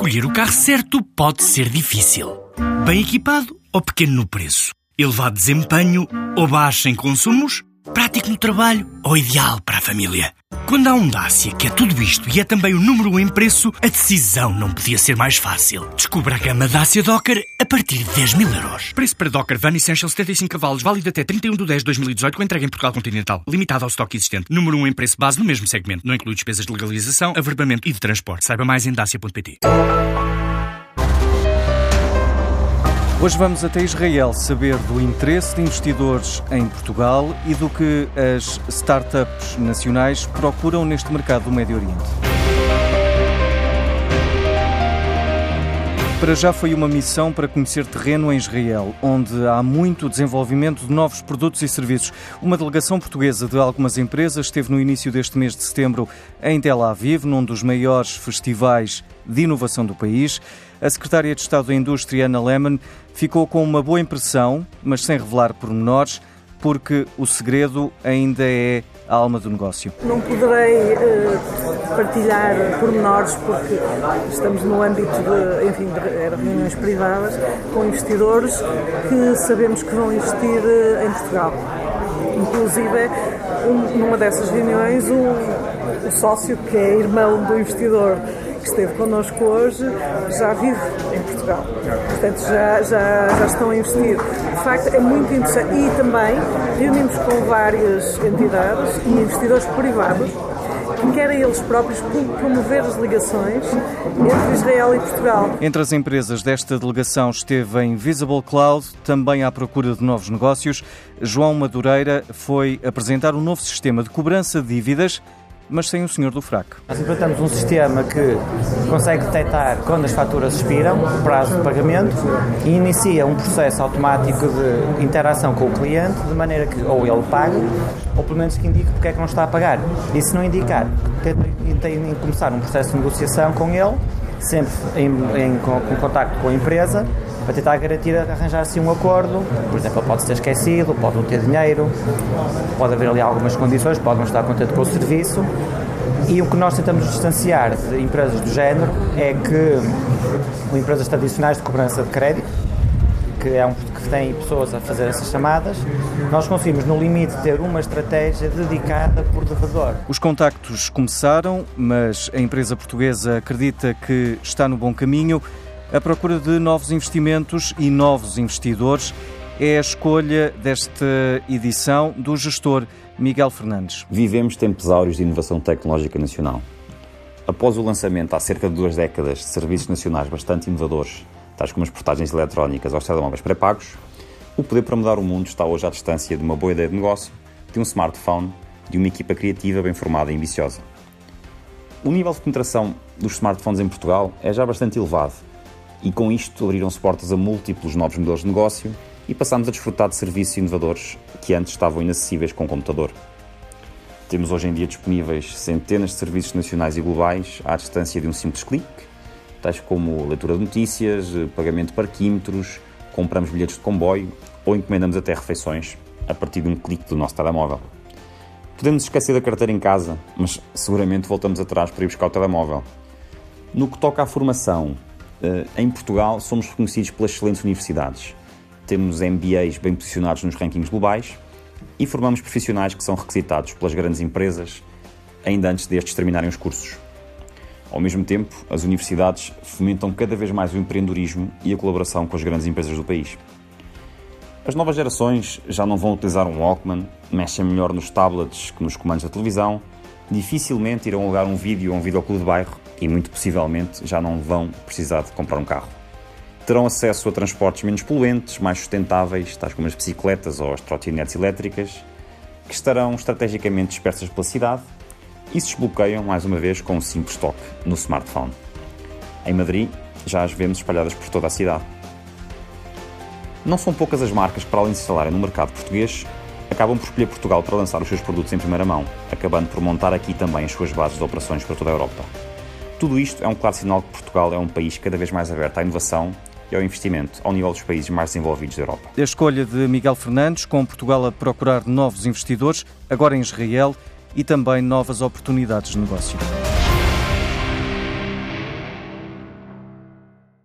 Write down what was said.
Escolher o carro certo pode ser difícil. Bem equipado ou pequeno no preço? Elevado desempenho ou baixo em consumos? Prático no trabalho ou ideal para a família? Quando há um Dacia que é tudo isto e é também o número 1 em preço, a decisão não podia ser mais fácil. Descubra a gama Dacia Docker a partir de 10 mil euros. Preço para Docker Van Essential 75 cavalos, válido até 31 de 10 de 2018, com entrega em Portugal Continental. Limitado ao estoque existente. Número 1 em preço base no mesmo segmento. Não inclui despesas de legalização, averbamento e de transporte. Saiba mais em dacia.pt. Hoje vamos até Israel saber do interesse de investidores em Portugal e do que as startups nacionais procuram neste mercado do Médio Oriente. Para já foi uma missão para conhecer terreno em Israel, onde há muito desenvolvimento de novos produtos e serviços. Uma delegação portuguesa de algumas empresas esteve no início deste mês de setembro em Tel Aviv, num dos maiores festivais de inovação do país. A secretária de Estado da Indústria, Ana Lehmann, ficou com uma boa impressão, mas sem revelar pormenores, porque o segredo ainda é a alma do negócio. Não poderei uh, partilhar pormenores porque estamos no âmbito de, enfim, de reuniões privadas com investidores que sabemos que vão investir uh, em Portugal. Inclusive, um, numa dessas reuniões, o, o sócio que é irmão do investidor que esteve connosco hoje já vive em Portugal. Portanto, já, já, já estão a investir. De facto, é muito interessante. E também reunimos com várias entidades e investidores privados que querem eles próprios promover as ligações entre Israel e Portugal. Entre as empresas desta delegação esteve em Visible Cloud, também à procura de novos negócios. João Madureira foi apresentar um novo sistema de cobrança de dívidas mas sem o senhor do fraco. Nós implementamos um sistema que consegue detectar quando as faturas expiram, o prazo de pagamento, e inicia um processo automático de interação com o cliente, de maneira que ou ele pague, ou pelo menos que indique porque é que não está a pagar. E se não indicar, tem de começar um processo de negociação com ele, sempre em, em, com, com contacto com a empresa, para tentar garantir arranjar-se um acordo. Por exemplo, pode ser esquecido, pode não ter dinheiro, pode haver ali algumas condições, pode não estar contente com o serviço. E o que nós tentamos distanciar de empresas do género é que empresas tradicionais de cobrança de crédito, que, é um, que têm pessoas a fazer essas chamadas, nós conseguimos, no limite, ter uma estratégia dedicada por devedor. Os contactos começaram, mas a empresa portuguesa acredita que está no bom caminho. A procura de novos investimentos e novos investidores é a escolha desta edição do gestor Miguel Fernandes. Vivemos tempos áureos de inovação tecnológica nacional. Após o lançamento há cerca de duas décadas de serviços nacionais bastante inovadores, tais como as portagens eletrónicas aos telemóveis pré-pagos, o poder para mudar o mundo está hoje à distância de uma boa ideia de negócio, de um smartphone, de uma equipa criativa bem formada e ambiciosa. O nível de penetração dos smartphones em Portugal é já bastante elevado e com isto abriram-se portas a múltiplos novos modelos de negócio e passámos a desfrutar de serviços inovadores que antes estavam inacessíveis com o computador. Temos hoje em dia disponíveis centenas de serviços nacionais e globais à distância de um simples clique, tais como leitura de notícias, pagamento de parquímetros, compramos bilhetes de comboio ou encomendamos até refeições a partir de um clique do nosso telemóvel. Podemos esquecer da carteira em casa, mas seguramente voltamos atrás para ir buscar o telemóvel. No que toca à formação, em Portugal, somos reconhecidos pelas excelentes universidades. Temos MBAs bem posicionados nos rankings globais e formamos profissionais que são requisitados pelas grandes empresas ainda antes destes terminarem os cursos. Ao mesmo tempo, as universidades fomentam cada vez mais o empreendedorismo e a colaboração com as grandes empresas do país. As novas gerações já não vão utilizar um Walkman, mexem melhor nos tablets que nos comandos da televisão, dificilmente irão alugar um vídeo ou um videoclube de bairro e muito possivelmente já não vão precisar de comprar um carro. Terão acesso a transportes menos poluentes, mais sustentáveis, tais como as bicicletas ou as trotinetes elétricas, que estarão estrategicamente dispersas pela cidade e se desbloqueiam, mais uma vez, com um simples toque no smartphone. Em Madrid, já as vemos espalhadas por toda a cidade. Não são poucas as marcas que, para além de se instalarem no mercado português, acabam por escolher Portugal para lançar os seus produtos em primeira mão, acabando por montar aqui também as suas bases de operações para toda a Europa. Tudo isto é um claro sinal que Portugal é um país cada vez mais aberto à inovação e ao investimento ao nível dos países mais desenvolvidos da Europa. A escolha de Miguel Fernandes, com Portugal a procurar novos investidores, agora em Israel, e também novas oportunidades de negócio.